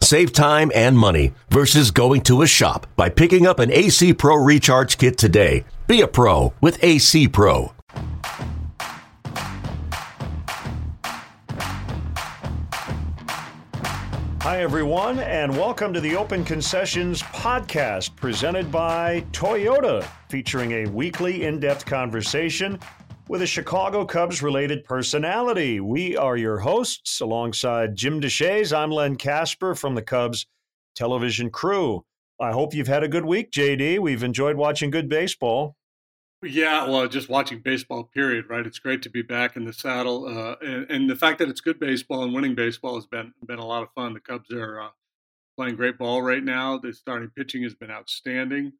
Save time and money versus going to a shop by picking up an AC Pro Recharge Kit today. Be a pro with AC Pro. Hi, everyone, and welcome to the Open Concessions podcast presented by Toyota, featuring a weekly in depth conversation with a Chicago Cubs related personality. We are your hosts alongside Jim Deshaies. I'm Len Kasper from the Cubs television crew. I hope you've had a good week, JD. We've enjoyed watching good baseball. Yeah, well, just watching baseball, period, right? It's great to be back in the saddle, uh, and, and, the fact that it's good baseball and winning baseball has been been a lot of fun. The Cubs are uh, playing great ball right now. The starting pitching has been outstanding,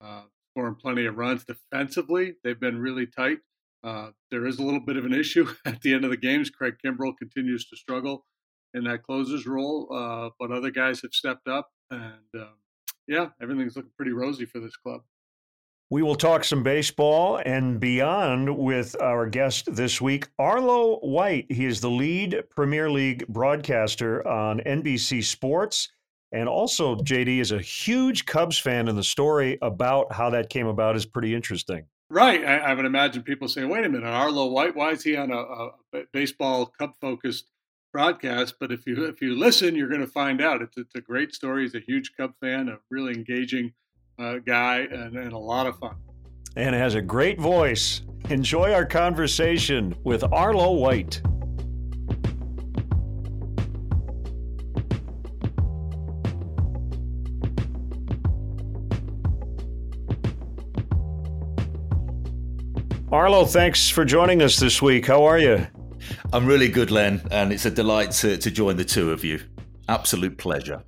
uh, scoring plenty of runs. Defensively, they've been really tight. Uh, there is a little bit of an issue at the end of the games. Craig Kimbrel continues to struggle in that closer's role, uh, but other guys have stepped up, and um, yeah, everything's looking pretty rosy for this club. We will talk some baseball and beyond with our guest this week, Arlo White. He is the lead Premier League broadcaster on NBC Sports. And also, JD is a huge Cubs fan, and the story about how that came about is pretty interesting. Right. I, I would imagine people saying, wait a minute, Arlo White, why is he on a, a baseball Cub focused broadcast? But if you if you listen, you're going to find out. It's, it's a great story. He's a huge Cub fan, a really engaging uh, guy and, and a lot of fun. And has a great voice. Enjoy our conversation with Arlo White. Arlo, thanks for joining us this week. How are you? I'm really good, Len, and it's a delight to, to join the two of you. Absolute pleasure.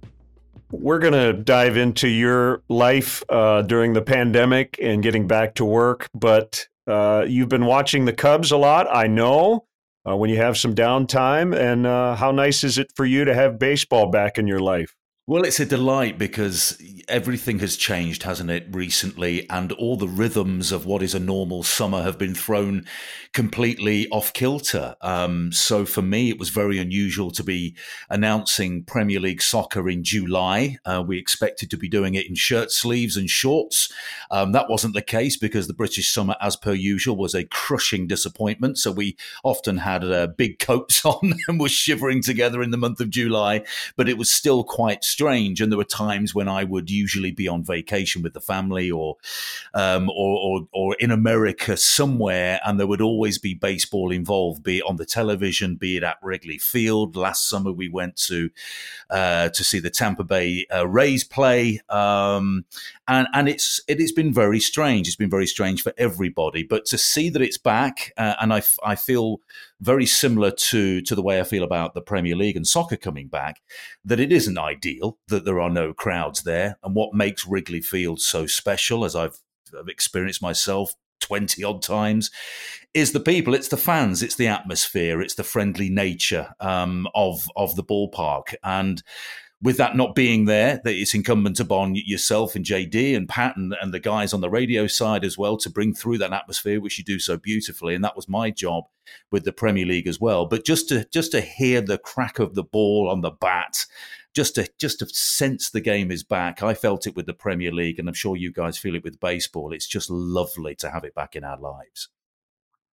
We're going to dive into your life uh, during the pandemic and getting back to work, but uh, you've been watching the Cubs a lot, I know, uh, when you have some downtime. And uh, how nice is it for you to have baseball back in your life? Well, it's a delight because everything has changed, hasn't it, recently? And all the rhythms of what is a normal summer have been thrown completely off kilter. Um, so for me, it was very unusual to be announcing Premier League soccer in July. Uh, we expected to be doing it in shirt sleeves and shorts. Um, that wasn't the case because the British summer, as per usual, was a crushing disappointment. So we often had uh, big coats on and were shivering together in the month of July, but it was still quite strange. And there were times when I would usually be on vacation with the family or, um, or, or, or in America somewhere, and there would always be baseball involved, be it on the television, be it at Wrigley Field. Last summer we went to uh, to see the Tampa Bay uh, Rays play, um, and and it's it has been very strange. It's been very strange for everybody, but to see that it's back, uh, and I, I feel very similar to to the way I feel about the Premier League and soccer coming back, that it isn't ideal that there are no crowds there, and what makes Wrigley Field so special, as I've, I've experienced myself 20 odd times is the people. It's the fans. It's the atmosphere. It's the friendly nature um, of of the ballpark. And with that not being there, that it's incumbent upon yourself and JD and Pat and, and the guys on the radio side as well to bring through that atmosphere, which you do so beautifully. And that was my job with the Premier League as well. But just to just to hear the crack of the ball on the bat, just to just to sense the game is back. I felt it with the Premier League, and I'm sure you guys feel it with baseball. It's just lovely to have it back in our lives.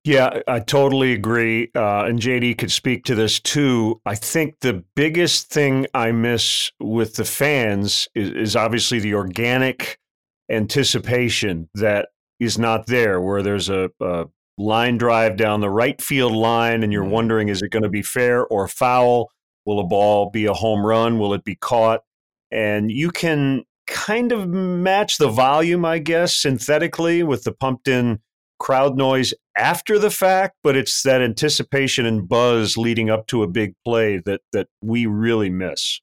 Yeah, I totally agree. Uh, and JD could speak to this too. I think the biggest thing I miss with the fans is, is obviously the organic anticipation that is not there, where there's a, a line drive down the right field line and you're mm-hmm. wondering, is it going to be fair or foul? Will a ball be a home run? Will it be caught? And you can kind of match the volume, I guess, synthetically with the pumped in crowd noise after the fact, but it's that anticipation and buzz leading up to a big play that that we really miss.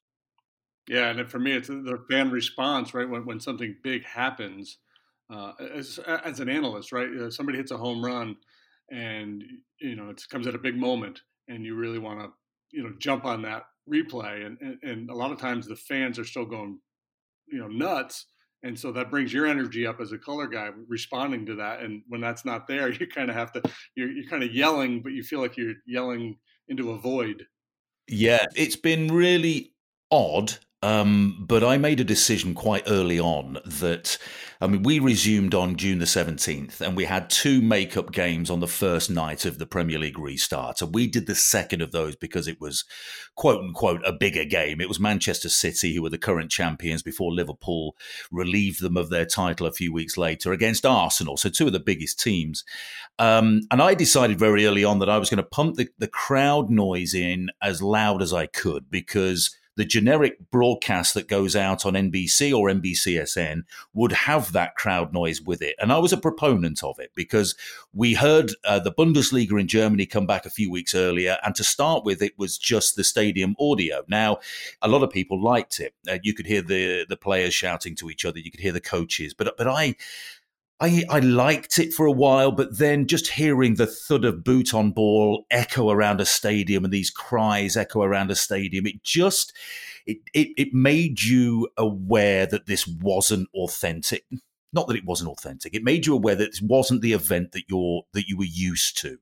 Yeah, and for me, it's the fan response, right? When when something big happens, uh, as as an analyst, right? Uh, somebody hits a home run, and you know it comes at a big moment, and you really want to you know jump on that replay, and, and and a lot of times the fans are still going you know nuts and so that brings your energy up as a color guy responding to that and when that's not there you kind of have to you're, you're kind of yelling but you feel like you're yelling into a void. Yeah it's been really odd um, but I made a decision quite early on that, I mean, we resumed on June the 17th and we had two makeup games on the first night of the Premier League restart. And we did the second of those because it was, quote unquote, a bigger game. It was Manchester City, who were the current champions before Liverpool relieved them of their title a few weeks later against Arsenal. So, two of the biggest teams. Um, and I decided very early on that I was going to pump the, the crowd noise in as loud as I could because the generic broadcast that goes out on NBC or NBCSN would have that crowd noise with it. And I was a proponent of it because we heard uh, the Bundesliga in Germany come back a few weeks earlier. And to start with, it was just the stadium audio. Now, a lot of people liked it. Uh, you could hear the, the players shouting to each other, you could hear the coaches. But, but I, I, I liked it for a while, but then just hearing the thud of boot on ball echo around a stadium and these cries echo around a stadium, it just it, it, it made you aware that this wasn't authentic. Not that it wasn't authentic. It made you aware that this wasn't the event that you're that you were used to.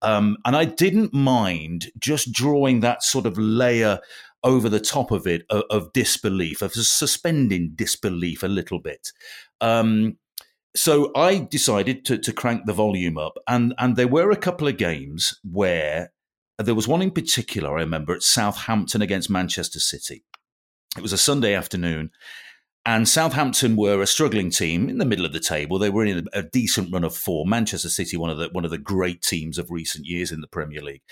Um, and I didn't mind just drawing that sort of layer over the top of it of, of disbelief, of suspending disbelief a little bit. Um, so I decided to, to crank the volume up, and and there were a couple of games where there was one in particular I remember at Southampton against Manchester City. It was a Sunday afternoon, and Southampton were a struggling team in the middle of the table. They were in a, a, decent run of form. Manchester City, one of the one of the great teams of recent years in the Premier League,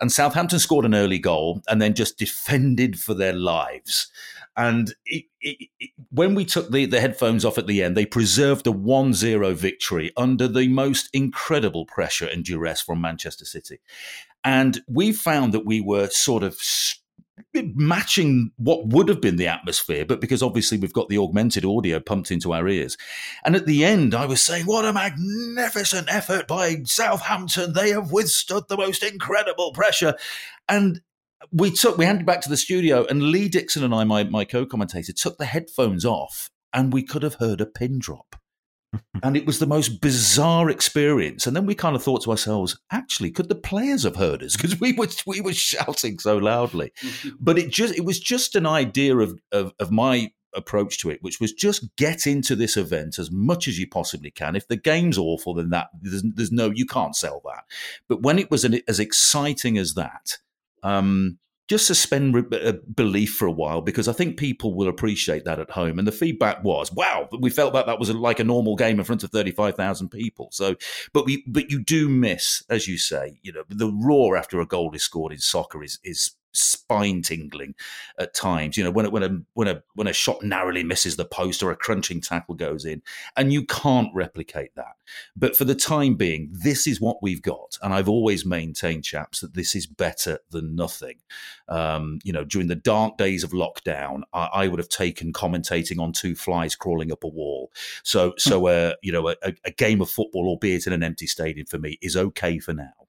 and Southampton scored an early goal and then just defended for their lives. And it, it, it, when we took the, the headphones off at the end, they preserved a 1 0 victory under the most incredible pressure and duress from Manchester City. And we found that we were sort of matching what would have been the atmosphere, but because obviously we've got the augmented audio pumped into our ears. And at the end, I was saying, What a magnificent effort by Southampton. They have withstood the most incredible pressure. And we took we handed back to the studio, and Lee Dixon and I, my my co-commentator, took the headphones off, and we could have heard a pin drop. and it was the most bizarre experience. And then we kind of thought to ourselves, actually, could the players have heard us? Because we were we were shouting so loudly. but it just it was just an idea of, of of my approach to it, which was just get into this event as much as you possibly can. If the game's awful, then that there's, there's no you can't sell that. But when it was an, as exciting as that, um, just suspend re- uh, belief for a while because I think people will appreciate that at home. And the feedback was, "Wow, we felt that that was like a normal game in front of thirty-five thousand people." So, but we, but you do miss, as you say, you know, the roar after a goal is scored in soccer is is spine tingling at times. You know, when a, when a when a when a shot narrowly misses the post or a crunching tackle goes in, and you can't replicate that. But for the time being, this is what we've got, and I've always maintained, chaps, that this is better than nothing. Um, you know, during the dark days of lockdown, I, I, would have taken commentating on two flies crawling up a wall. So, hmm. so uh, you know, a, a game of football, albeit in an empty stadium, for me is okay for now.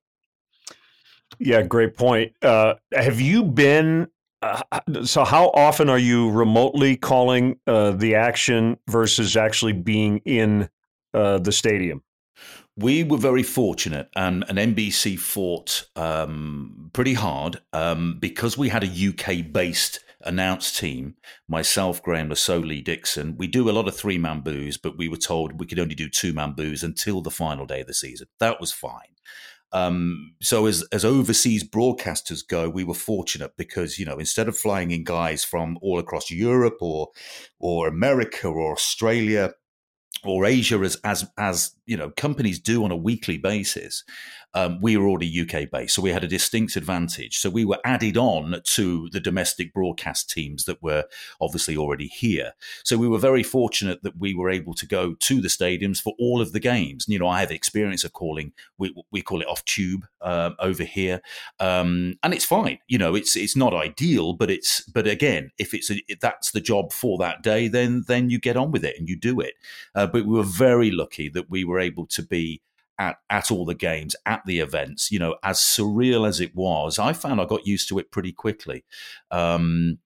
Yeah, great point. Uh, have you been? Uh, so, how often are you remotely calling uh, the action versus actually being in uh, the stadium? We were very fortunate, and, and NBC fought um, pretty hard um, because we had a UK based announced team. Myself, Graham Lee Dixon. We do a lot of three man boos, but we were told we could only do two man boos until the final day of the season. That was fine. Um, so as as overseas broadcasters go, we were fortunate because you know instead of flying in guys from all across Europe or or America or Australia or Asia as as as you know companies do on a weekly basis, um, we were already UK based, so we had a distinct advantage. So we were added on to the domestic broadcast teams that were obviously already here. So we were very fortunate that we were able to go to the stadiums for all of the games. You know, I have experience of calling we we call it off tube um, over here, um, and it's fine. You know, it's it's not ideal, but it's but again, if it's a, if that's the job for that day, then then you get on with it and you do it. Uh, but we were very lucky that we were able to be at, at all the games, at the events, you know, as surreal as it was, I found I got used to it pretty quickly. Um,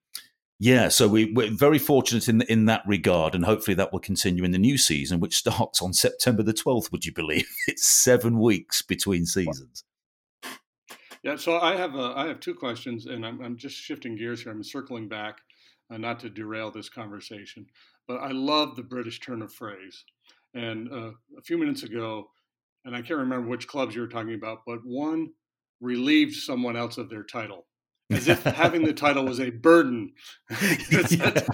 yeah, so we, are very fortunate in in that regard, and hopefully that will continue in the new season, which starts on September the twelfth. Would you believe it's seven weeks between seasons? Yeah, so I have uh, I have two questions, and I'm, I'm just shifting gears here. I'm circling back, uh, not to derail this conversation, but I love the British turn of phrase. And uh, a few minutes ago, and I can't remember which clubs you were talking about, but one relieved someone else of their title as if having the title was a burden. that's, such,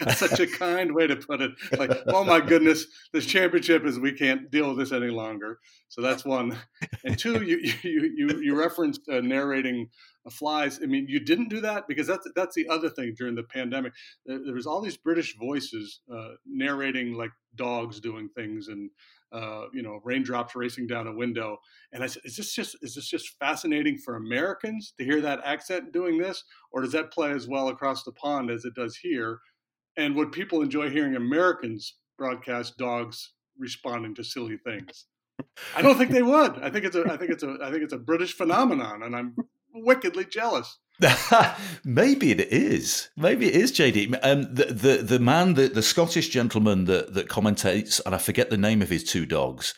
that's, such, a kind way to put it. Like, oh my goodness, this championship is we can't deal with this any longer. So that's one. And two, you you you, you referenced uh, narrating flies. I mean, you didn't do that because that's that's the other thing during the pandemic. There, there was all these British voices uh, narrating like dogs doing things and uh, you know raindrops racing down a window. And I said, is this just is this just fascinating for Americans to hear that accent doing this, or does that play as well across the pond as it does here? And would people enjoy hearing Americans broadcast dogs responding to silly things? I don't think they would. I think it's a I think it's a I think it's a British phenomenon, and I'm wickedly jealous. Maybe it is. Maybe it is JD. Um, the the the man, the, the Scottish gentleman that that commentates, and I forget the name of his two dogs.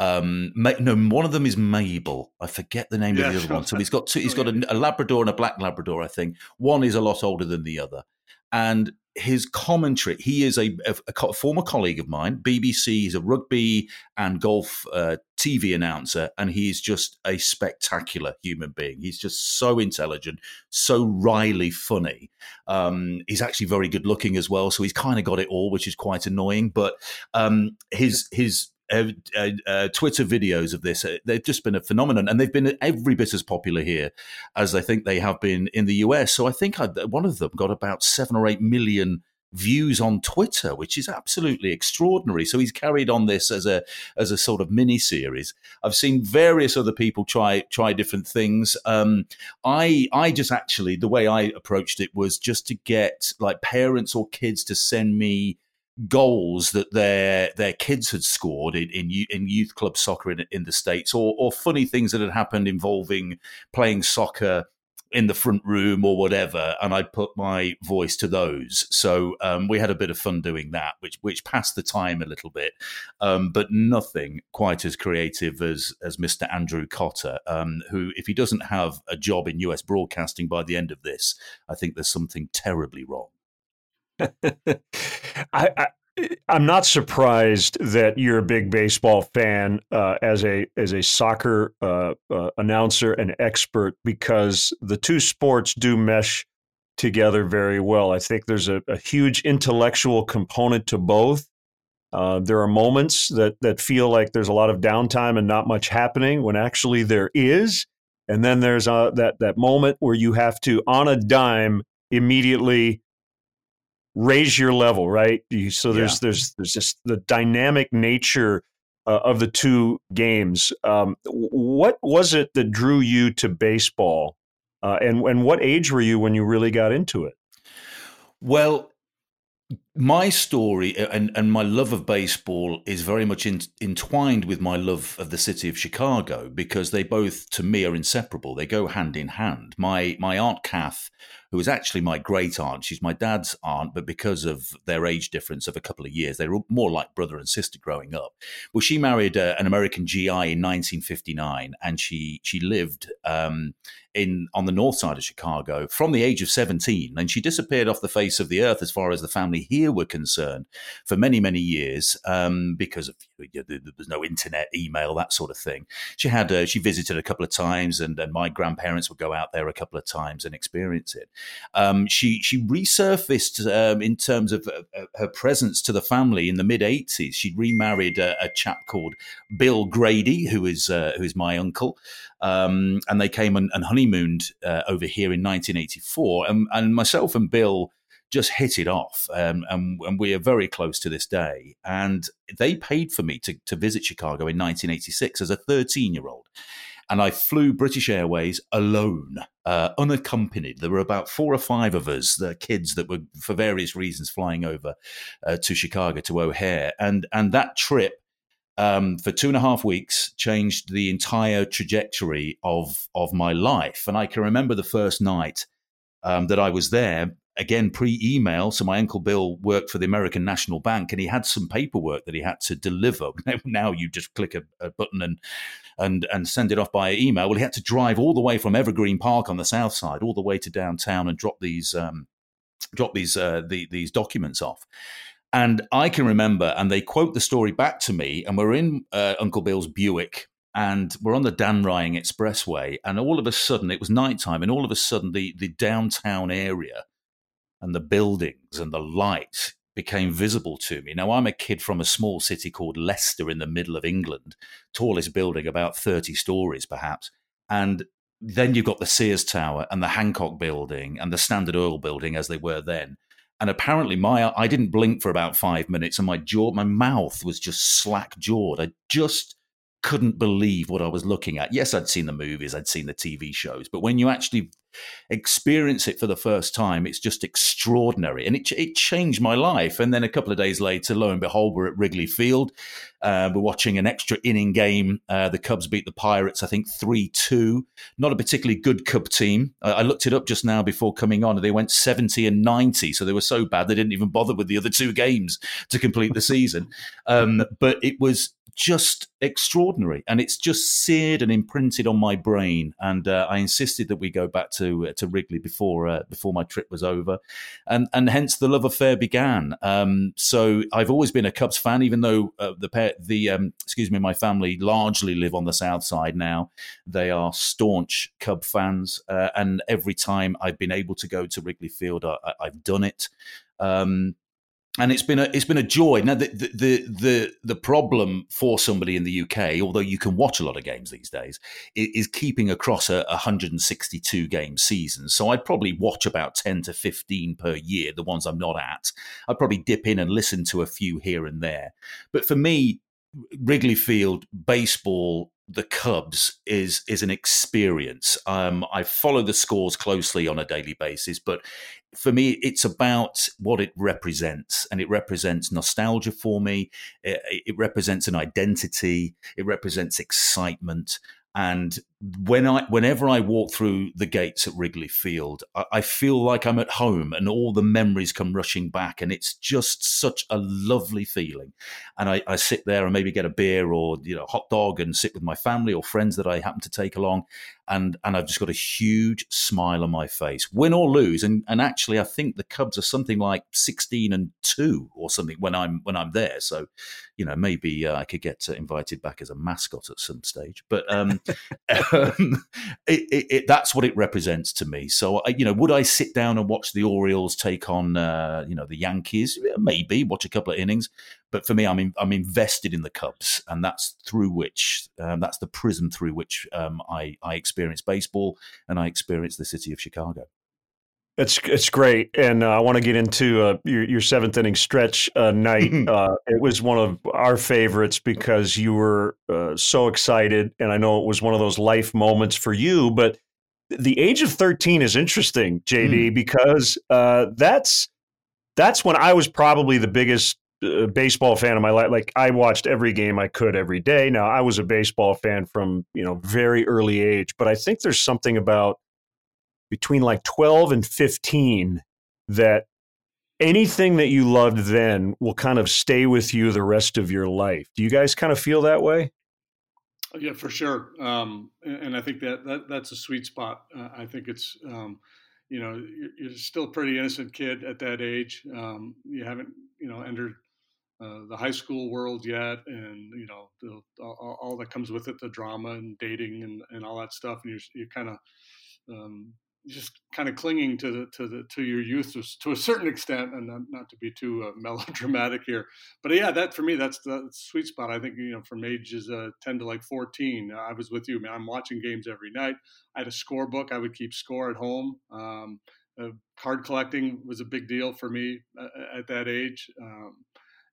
Um, no, one of them is Mabel. I forget the name yeah, of the other one. So he's got two. He's got a, a Labrador and a black Labrador. I think one is a lot older than the other, and his commentary. He is a, a, a, former colleague of mine, BBC. He's a rugby and golf uh, TV announcer, and he's just a spectacular human being. He's just so intelligent, so wryly funny. Um, he's actually very good looking as well, so he's kind of got it all, which is quite annoying. But um, his his uh, uh, uh, Twitter videos of this. Uh, they've just been a phenomenon, and they've been every bit as popular here as I think they have been in the US. So I think I, one of them got about seven or eight million views on Twitter, which is absolutely extraordinary. So he's carried on this as a as a sort of mini series. I've seen various other people try try different things. Um, I I just actually the way I approached it was just to get like parents or kids to send me goals that their their kids had scored in in, in youth club soccer in, in the states, or or funny things that had happened involving playing soccer in the front room or whatever, and I put my voice to those. So um, we had a bit of fun doing that, which which passed the time a little bit, um, but nothing quite as creative as as Mr. Andrew Cotter, um, who, if he doesn't have a job in US broadcasting by the end of this, I think there's something terribly wrong. I, I I'm not surprised that you're a big baseball fan uh, as a as a soccer uh, uh, announcer and expert because the two sports do mesh together very well. I think there's a, a huge intellectual component to both. Uh, there are moments that that feel like there's a lot of downtime and not much happening when actually there is, and then there's uh, that that moment where you have to on a dime immediately raise your level, right? You, so there's yeah. there's there's just the dynamic nature uh, of the two games. Um, what was it that drew you to baseball, uh, and and what age were you when you really got into it? Well, my story and, and my love of baseball is very much in, entwined with my love of the city of Chicago because they both, to me, are inseparable. They go hand in hand. My my aunt Kath who is actually my great aunt. She's my dad's aunt, but because of their age difference of a couple of years, they were more like brother and sister growing up. Well, she married uh, an American GI in 1959, and she she lived um, in on the north side of Chicago from the age of 17, and she disappeared off the face of the earth as far as the family here were concerned for many many years um, because of you know, there was no internet, email, that sort of thing. She had uh, she visited a couple of times, and, and my grandparents would go out there a couple of times and experience it. Um, she she resurfaced um, in terms of uh, uh her presence to the family in the mid '80s. She remarried a, a, chap called Bill Grady, who is uh, who is my uncle, um, and they came and, and honeymooned uh, over here in 1984. And, and, myself and Bill just hit it off, um, and, and, we are very close to this day. And they paid for me to, to visit Chicago in 1986 as a 13 year old and I flew British Airways alone, uh, unaccompanied. There were about four or five of us, the kids that were for various reasons flying over uh, to Chicago to O'Hare, and and that trip um, for two and a half weeks changed the entire trajectory of of my life. And I can remember the first night um, that I was there. Again, pre-email. So my uncle Bill worked for the American National Bank, and he had some paperwork that he had to deliver. now you just click a, a button and and and send it off by email. Well, he had to drive all the way from Evergreen Park on the south side, all the way to downtown, and drop these um, drop these uh, the, these documents off. And I can remember, and they quote the story back to me, and we're in uh, Uncle Bill's Buick, and we're on the Dan Ryan Expressway, and all of a sudden it was nighttime, and all of a sudden the the downtown area and the buildings and the light became visible to me. Now I'm a kid from a small city called Leicester in the middle of England, tallest building about 30 stories perhaps, and then you've got the Sears Tower and the Hancock Building and the Standard Oil Building as they were then. And apparently, my I didn't blink for about five minutes, and my jaw, my mouth was just slack jawed. I just couldn't believe what I was looking at. Yes, I'd seen the movies, I'd seen the TV shows, but when you actually experience it for the first time, it's just extraordinary. And it, it changed my life. And then a couple of days later, lo and behold, we're at Wrigley Field. Uh, we're watching an extra inning game. Uh, the Cubs beat the Pirates, I think 3 2. Not a particularly good Cub team. I, I looked it up just now before coming on. and They went 70 and 90. So they were so bad, they didn't even bother with the other two games to complete the season. Um, but it was just extraordinary, and it's just seared and imprinted on my brain. And uh, I insisted that we go back to uh, to Wrigley before uh, before my trip was over, and and hence the love affair began. Um, so I've always been a Cubs fan, even though uh, the pair, the um, excuse me, my family largely live on the south side now. They are staunch Cub fans, and every time I've been able to go to Wrigley Field, I, have done it. Um, and it's been a it's been a joy. Now the, the the the problem for somebody in the UK, although you can watch a lot of games these days, is keeping across a 162 game season. So I'd probably watch about 10 to 15 per year. The ones I'm not at, I'd probably dip in and listen to a few here and there. But for me, Wrigley Field baseball the Cubs is is an experience. Um, I follow the scores closely on a daily basis, but for me, it's about what it represents, and it represents nostalgia for me. It, it represents an identity. It represents excitement, and when I, whenever I walk through the gates at Wrigley Field, I, I, feel like I'm at home, and all the memories come rushing back, and it's just such a lovely feeling. And I, I sit there and maybe get a beer or you know hot dog and sit with my family or friends that I happen to take along, and and I've just got a huge smile on my face, win or lose. And and actually, I think the Cubs are something like sixteen and two or something when I'm when I'm there. So, you know, maybe uh, I could get uh, invited back as a mascot at some stage. But um, um it, it, it, that's what it represents to me. So, you know, would I sit down and watch the Orioles take on uh, you know the Yankees? Maybe watch a couple of innings. But for me, I'm in, I'm invested in the Cubs, and that's through which um, that's the prism through which um, I I experience baseball and I experience the city of Chicago. It's it's great, and uh, I want to get into uh, your, your seventh inning stretch uh, night. Uh, it was one of our favorites because you were uh, so excited, and I know it was one of those life moments for you. But the age of thirteen is interesting, JD, mm. because uh, that's that's when I was probably the biggest baseball fan of my life. Like I watched every game I could every day. Now I was a baseball fan from you know very early age, but I think there's something about between like 12 and 15 that anything that you loved then will kind of stay with you the rest of your life. Do you guys kind of feel that way? Yeah, for sure. Um, and I think that, that that's a sweet spot. Uh, I think it's, um, you know, you're, you're, still a pretty innocent kid at that age. Um, you haven't, you know, entered uh, the high school world yet, and you know the, all, all, that comes with it, the drama and dating and, and all that stuff, and you're you're kind of um, just kind of clinging to the to the to your youth to, a certain extent, and not, not to be too uh, melodramatic here, but yeah, that for me that's the sweet spot. I think you know from ages uh, ten to like fourteen, I was with you, man. I'm watching games every night. I had a scorebook. I would keep score at home. Um, uh, card collecting was a big deal for me uh, at that age. Um,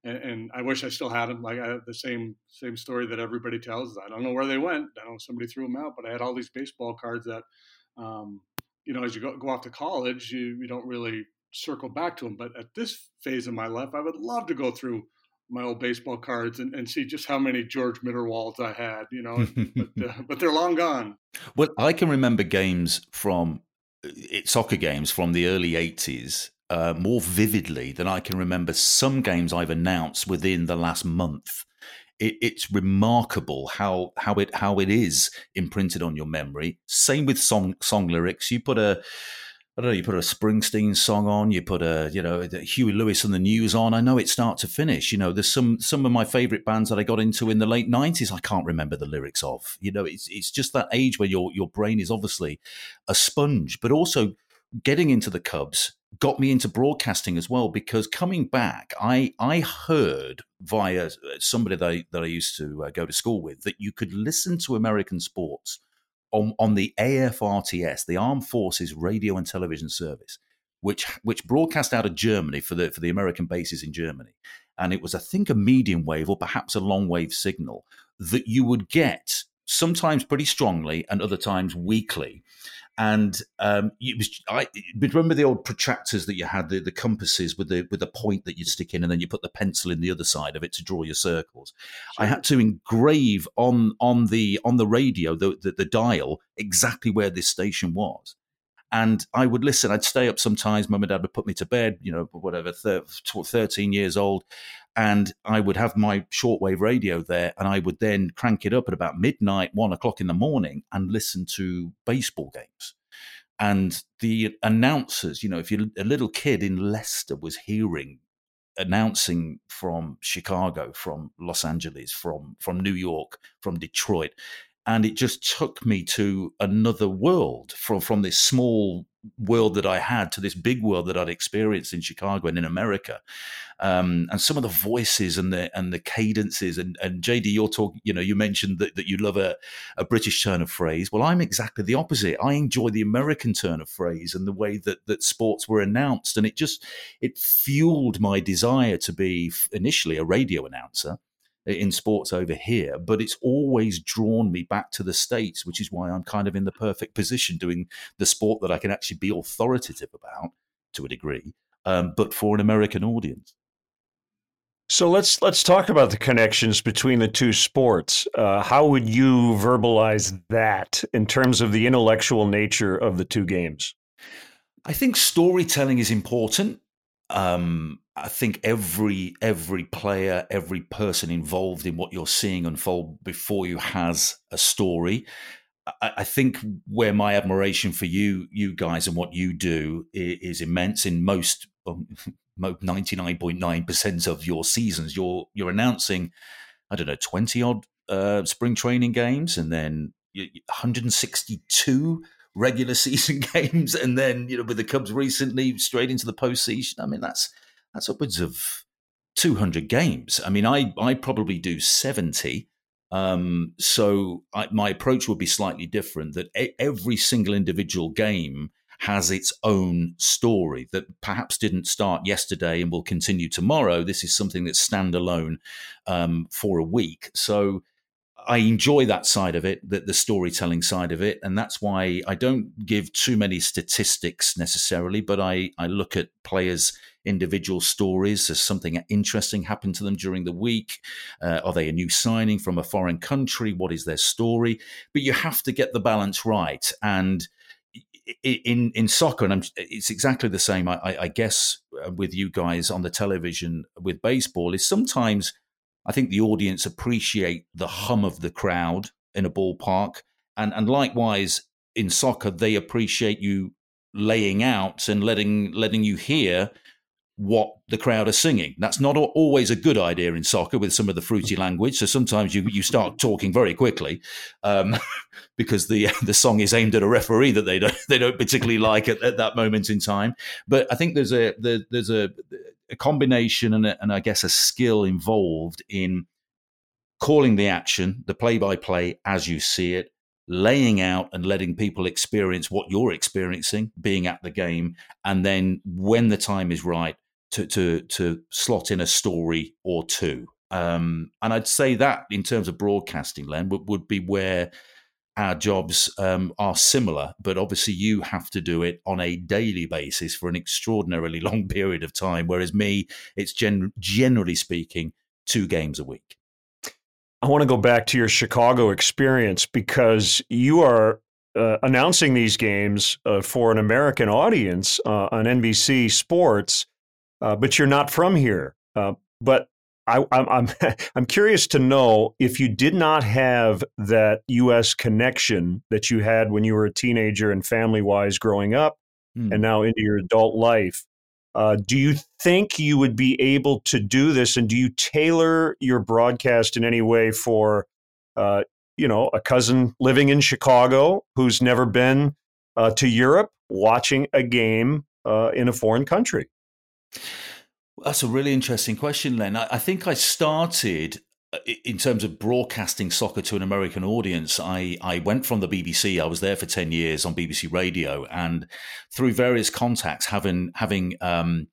and, and, I wish I still had them. Like I had the same same story that everybody tells. I don't know where they went. I don't know somebody threw them out, but I had all these baseball cards that, um, you know, as you go, go off to college, you you don't really circle back to them. But at this phase of my life, I would love to go through my old baseball cards and, and see just how many George Mitterwalds I had, you know, but, uh, but they're long gone. Well, I can remember games from uh, soccer games from the early 80s uh, more vividly than I can remember some games I've announced within the last month. It, it's remarkable how how it how it is imprinted on your memory. Same with song song lyrics. You put a I don't know, you put a Springsteen song on, you put a, you know, Huey Lewis and the News on. I know it start to finish. You know, there's some some of my favorite bands that I got into in the late '90s. I can't remember the lyrics of. You know, it's it's just that age where your your brain is obviously a sponge. But also, getting into the Cubs got me into broadcasting as well because coming back, I I heard via somebody that I, that I used to uh, go to school with that you could listen to American sports on, on the AFRTS, the Armed Forces Radio and Television Service, which which broadcast out of Germany for the for the American bases in Germany, and it was I think a medium wave or perhaps a long wave signal that you would get sometimes pretty strongly and other times weakly and um, it was I remember the old protractors that you had the, the compasses with the with a point that you stick in and then you put the pencil in the other side of it to draw your circles. Sure. I had to engrave on on the on the radio the, the, the dial exactly where this station was. And I would listen. I'd stay up sometimes. Mum and dad would put me to bed, you know, whatever, 13 years old. And I would have my shortwave radio there, and I would then crank it up at about midnight, one o'clock in the morning, and listen to baseball games. And the announcers, you know, if you're a little kid in Leicester was hearing announcing from Chicago, from Los Angeles, from from New York, from Detroit, and it just took me to another world from from this small world that I had to this big world that I'd experienced in Chicago and in America. Um, and some of the voices and the and the cadences and, and JD, you're talking, you know, you mentioned that, that you love a, a British turn of phrase. Well, I'm exactly the opposite. I enjoy the American turn of phrase and the way that that sports were announced. And it just it fueled my desire to be initially a radio announcer in sports over here, but it's always drawn me back to the States, which is why I'm kind of in the perfect position doing the sport that I can actually be authoritative about to a degree, um, but for an American audience. So let's let's talk about the connections between the two sports. Uh, how would you verbalize that in terms of the intellectual nature of the two games? I think storytelling is important. Um, I think every every player, every person involved in what you're seeing unfold before you has a story. I, I think where my admiration for you, you guys, and what you do is, is immense. In most, ninety nine point nine percent of your seasons, you're you're announcing, I don't know, twenty odd uh, spring training games, and then 162 regular season games, and then you know with the Cubs recently straight into the postseason. I mean, that's that's upwards of 200 games. I mean, I, I probably do 70. Um, so I, my approach would be slightly different that a- every single individual game has its own story that perhaps didn't start yesterday and will continue tomorrow. This is something that's standalone um, for a week. So I enjoy that side of it, the, the storytelling side of it, and that's why I don't give too many statistics necessarily, but I, I look at players' individual stories. Has something interesting happened to them during the week? Uh, are they a new signing from a foreign country? What is their story? But you have to get the balance right, and in in soccer, and I'm, it's exactly the same. I, I guess uh, with you guys on the television with baseball is sometimes I think the audience appreciate the hum of the crowd in a ballpark, and and likewise in soccer they appreciate you laying out and letting letting you hear what the crowd are singing. That's not always a good idea in soccer with some of the fruity language. So sometimes you you start talking very quickly um, because the the song is aimed at a referee that they don't they don't particularly like at, at that moment in time. But I think there's a there's a, a combination and, a, and I guess a skill involved in calling the action, the play by play as you see it, laying out and letting people experience what you're experiencing, being at the game, and then when the time is right, to to to slot in a story or two. Um, and I'd say that in terms of broadcasting, Len, would, would be where our jobs um, are similar, but obviously you have to do it on a daily basis for an extraordinarily long period of time. Whereas me, it's gen- generally speaking two games a week. I want to go back to your Chicago experience because you are uh, announcing these games uh, for an American audience uh, on NBC Sports, uh, but you're not from here. Uh, but I, I'm I'm I'm curious to know if you did not have that U.S. connection that you had when you were a teenager and family wise growing up, mm. and now into your adult life. Uh, do you think you would be able to do this, and do you tailor your broadcast in any way for, uh, you know, a cousin living in Chicago who's never been uh, to Europe watching a game uh, in a foreign country? That's a really interesting question, Len. I, I think I started uh, in terms of broadcasting soccer to an American audience, I, I went from the BBC. I was there for ten years on BBC Radio, and through various contacts, having having um,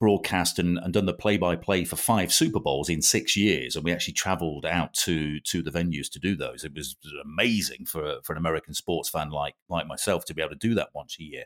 broadcast and, and done the play by play for five Super Bowls in six years, and we actually travelled out to to the venues to do those. It was amazing for for an American sports fan like like myself to be able to do that once a year.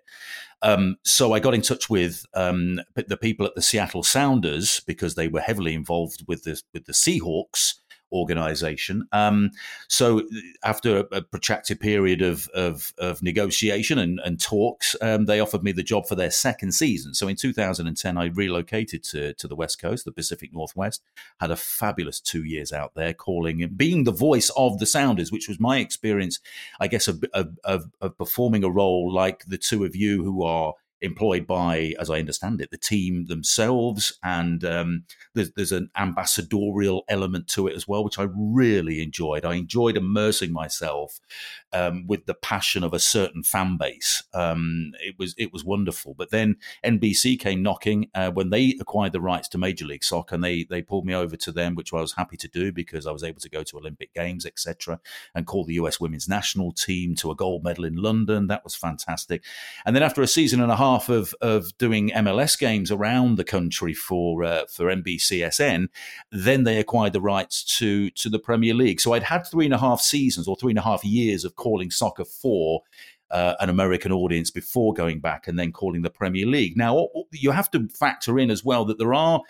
Um, so I got in touch with um, the people at the Seattle Sounders because they were heavily involved with the with the Seahawks organization. Um, so after a, a, protracted period of, of, of negotiation and, and talks, um, they offered me the job for their second season. So in 2010, I relocated to, to the West Coast, the Pacific Northwest, had a fabulous two years out there calling and being the voice of the Sounders, which was my experience, I guess, of, of, of, of performing a role like the two of you who are employed by, as I understand it, the team themselves. And um, there's, there's, an ambassadorial element to it as well, which I really enjoyed. I enjoyed immersing myself um, with the passion of a certain fan base. Um, it was it was wonderful. But then NBC came knocking uh, when they acquired the rights to Major League Soccer, and they they pulled me over to them, which I was happy to do because I was able to go to Olympic Games, etc., and call the US Women's National Team to a gold medal in London. That was fantastic. And then after a season and a half of of doing MLS games around the country for uh, for NBCSN, then they acquired the rights to to the Premier League. So I'd had three and a half seasons or three and a half years of calling soccer for uh, an American audience before going back and then calling the Premier League. Now, you have to factor in as well that there are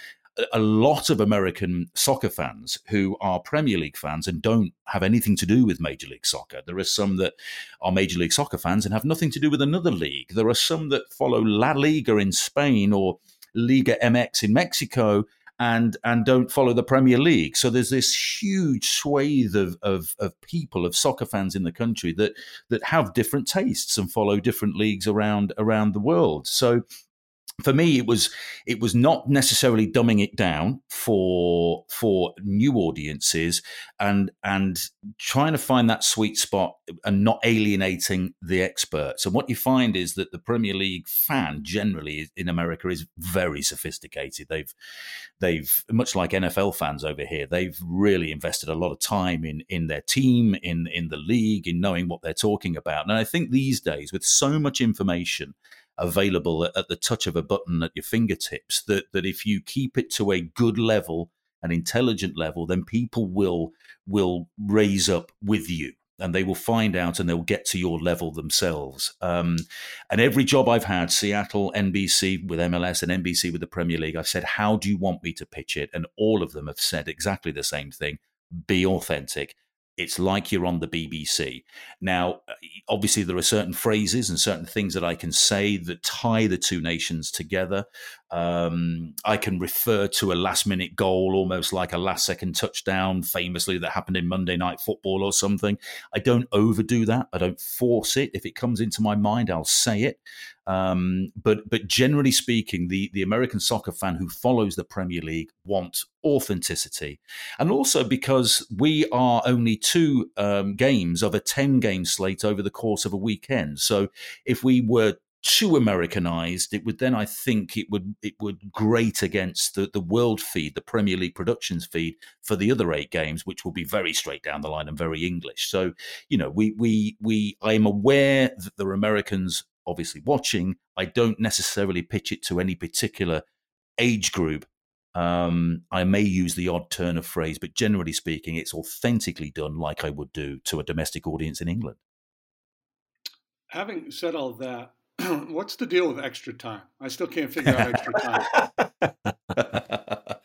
a lot of American soccer fans who are Premier League fans and don't have anything to do with Major League Soccer. There are some that are Major League Soccer fans and have nothing to do with another league. There are some that follow La Liga in Spain or Liga MX in Mexico and and don't follow the Premier League. So there's this huge swathe of, of, of people, of soccer fans in the country that that have different tastes and follow different leagues around around the world. So for me it was it was not necessarily dumbing it down for for new audiences and and trying to find that sweet spot and not alienating the experts. And what you find is that the premier league fan generally in america is very sophisticated. They've they've much like nfl fans over here they've really invested a lot of time in in their team in in the league in knowing what they're talking about. And i think these days with so much information available at, the touch of a button at your fingertips that that if you keep it to a good level an intelligent level then people will will raise up with you and they will find out and they'll get to your level themselves. Um, and every job I've had, Seattle, NBC with MLS and NBC with the Premier League, I've said, How do you want me to pitch it? And all of them have said exactly the same thing be authentic it's like you're on the BBC. Now, uh, obviously, there are certain phrases and certain things that I can say that tie the two nations together. Um, I can refer to a last minute goal almost like a last second touchdown, famously, that happened in Monday Night Football or something. I don't overdo that. I don't force it. If it comes into my mind, I'll say it. Um, but but generally speaking, the the American soccer fan who follows the Premier League wants authenticity, and also because we are only two um, games of a ten game slate over the course of a weekend. So if we were too Americanized, it would then I think it would it would grate against the, the world feed, the Premier League productions feed for the other eight games, which will be very straight down the line and very English. So, you know, we we we I am aware that there are Americans obviously watching, I don't necessarily pitch it to any particular age group. Um, I may use the odd turn of phrase, but generally speaking, it's authentically done like I would do to a domestic audience in England. Having said all that, what's the deal with extra time? I still can't figure out extra time.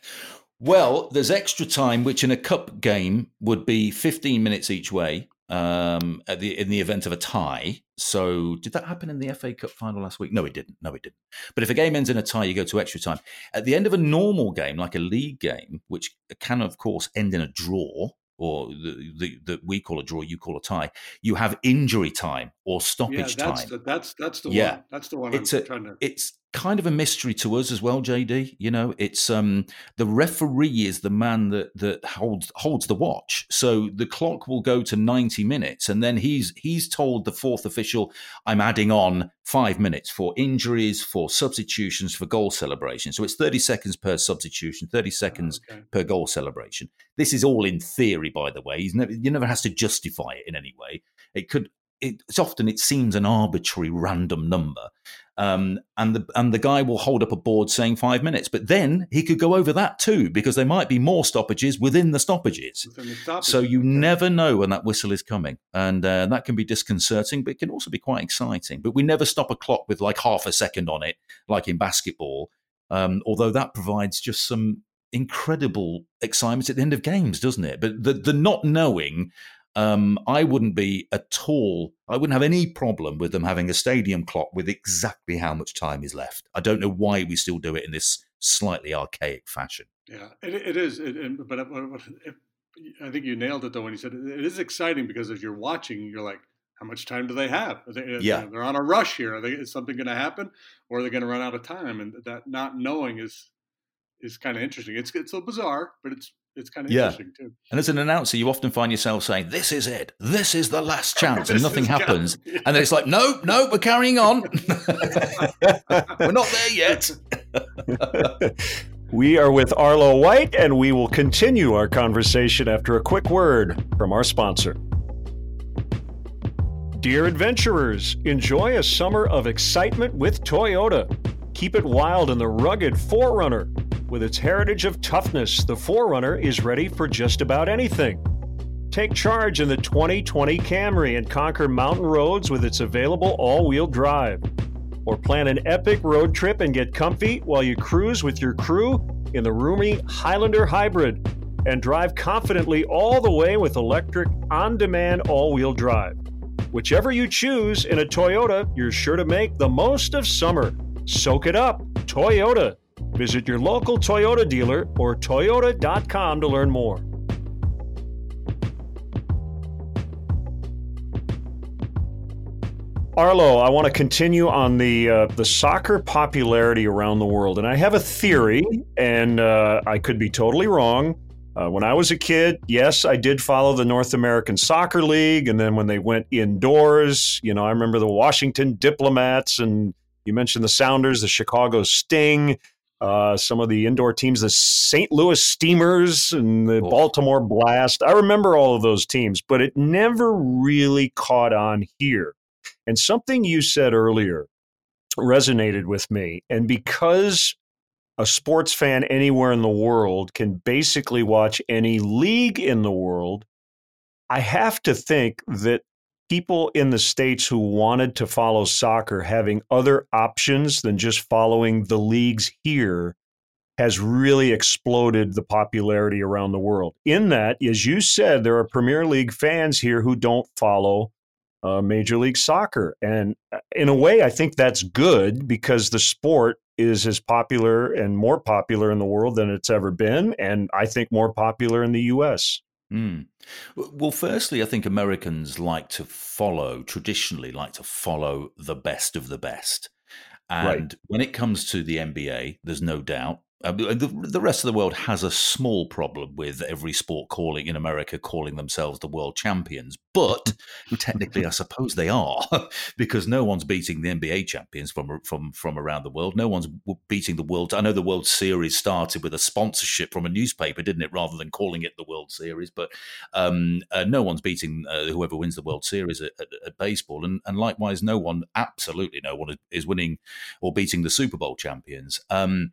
Well, there's extra time, which in a cup game would be 15 minutes each way um, at the in the event of a tie. So, did that happen in the FA Cup final last week? No, it didn't. No, it didn't. But if a game ends in a tie, you go to extra time. At the end of a normal game, like a league game, which can of course end in a draw, or the, the, the, we call a draw, you call a tie. You have injury time or stoppage yeah, that's time. The, that's that's the yeah. one. That's the one. It's I'm a, trying to. It's kind of a mystery to us as well, JD. You know, it's um the referee is the man that that holds holds the watch. So the clock will go to ninety minutes, and then he's he's told the fourth official, "I'm adding on five minutes for injuries, for substitutions, for goal celebration." So it's thirty seconds per substitution, thirty seconds oh, okay. per goal celebration. This is all in theory, by the way. He's never you never has to justify it in any way. It could it's often it seems an arbitrary random number um, and the and the guy will hold up a board saying five minutes, but then he could go over that too because there might be more stoppages within the stoppages. Within the stoppages. So you okay. never know when that whistle is coming, and uh, that can be disconcerting, but it can also be quite exciting. But we never stop a clock with like half a second on it, like in basketball. Um, although that provides just some incredible excitement at the end of games, doesn't it? But the the not knowing um, I wouldn't be at all, I wouldn't have any problem with them having a stadium clock with exactly how much time is left. I don't know why we still do it in this slightly archaic fashion. Yeah, it, it is. It, but I think you nailed it though when you said it is exciting because as you're watching, you're like, how much time do they have? They, yeah. They're on a rush here. Are they, is something going to happen or are they going to run out of time? And that not knowing is is kind of interesting. It's it's so bizarre, but it's it's kind of yeah. interesting too. And as an announcer, you often find yourself saying, "This is it. This is the last chance," and nothing happens. Yeah. And then it's like, "No, no, we're carrying on. we're not there yet." we are with Arlo White, and we will continue our conversation after a quick word from our sponsor. Dear adventurers, enjoy a summer of excitement with Toyota. Keep it wild in the rugged 4Runner with its heritage of toughness, the 4Runner is ready for just about anything. Take charge in the 2020 Camry and conquer mountain roads with its available all wheel drive. Or plan an epic road trip and get comfy while you cruise with your crew in the roomy Highlander Hybrid and drive confidently all the way with electric on demand all wheel drive. Whichever you choose in a Toyota, you're sure to make the most of summer. Soak it up, Toyota. Visit your local Toyota dealer or Toyota.com to learn more. Arlo, I want to continue on the uh, the soccer popularity around the world, and I have a theory, and uh, I could be totally wrong. Uh, when I was a kid, yes, I did follow the North American Soccer League, and then when they went indoors, you know, I remember the Washington Diplomats, and you mentioned the Sounders, the Chicago Sting uh, some of the indoor teams, the St. Louis Steamers and the Baltimore Blast. I remember all of those teams, but it never really caught on here. And something you said earlier resonated with me. And because a sports fan anywhere in the world can basically watch any league in the world, I have to think that people in the states who wanted to follow soccer having other options than just following the leagues here has really exploded the popularity around the world. In that, as you said, there are Premier League fans here who don't follow uh, Major League Soccer. And uh, in a way, I think that's good because the sport is as popular and more popular in the world than it's ever been. And I think more popular in the US. Mm. Well, firstly, I think Americans like to follow, traditionally, like to follow the best of the best. And right. when it comes to the NBA, there's no doubt uh, the, the rest of the world has a small problem with every sport calling in America calling themselves the world champions, but technically, I suppose they are because no one's beating the NBA champions from from from around the world. No one's beating the world. I know the World Series started with a sponsorship from a newspaper, didn't it, rather than calling it the World Series? But um, uh, no one's beating uh, whoever wins the World Series at, at, at baseball, and, and likewise, no one, absolutely no one, is winning or beating the Super Bowl champions. Um,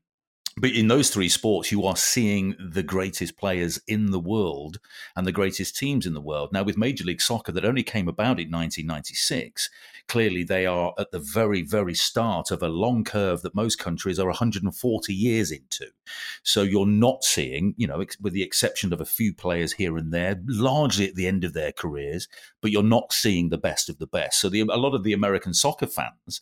but in those three sports, you are seeing the greatest players in the world and the greatest teams in the world. Now, with Major League Soccer, that only came about in 1996, clearly they are at the very, very start of a long curve that most countries are 140 years into. So you're not seeing, you know, with the exception of a few players here and there, largely at the end of their careers, but you're not seeing the best of the best. So the, a lot of the American soccer fans,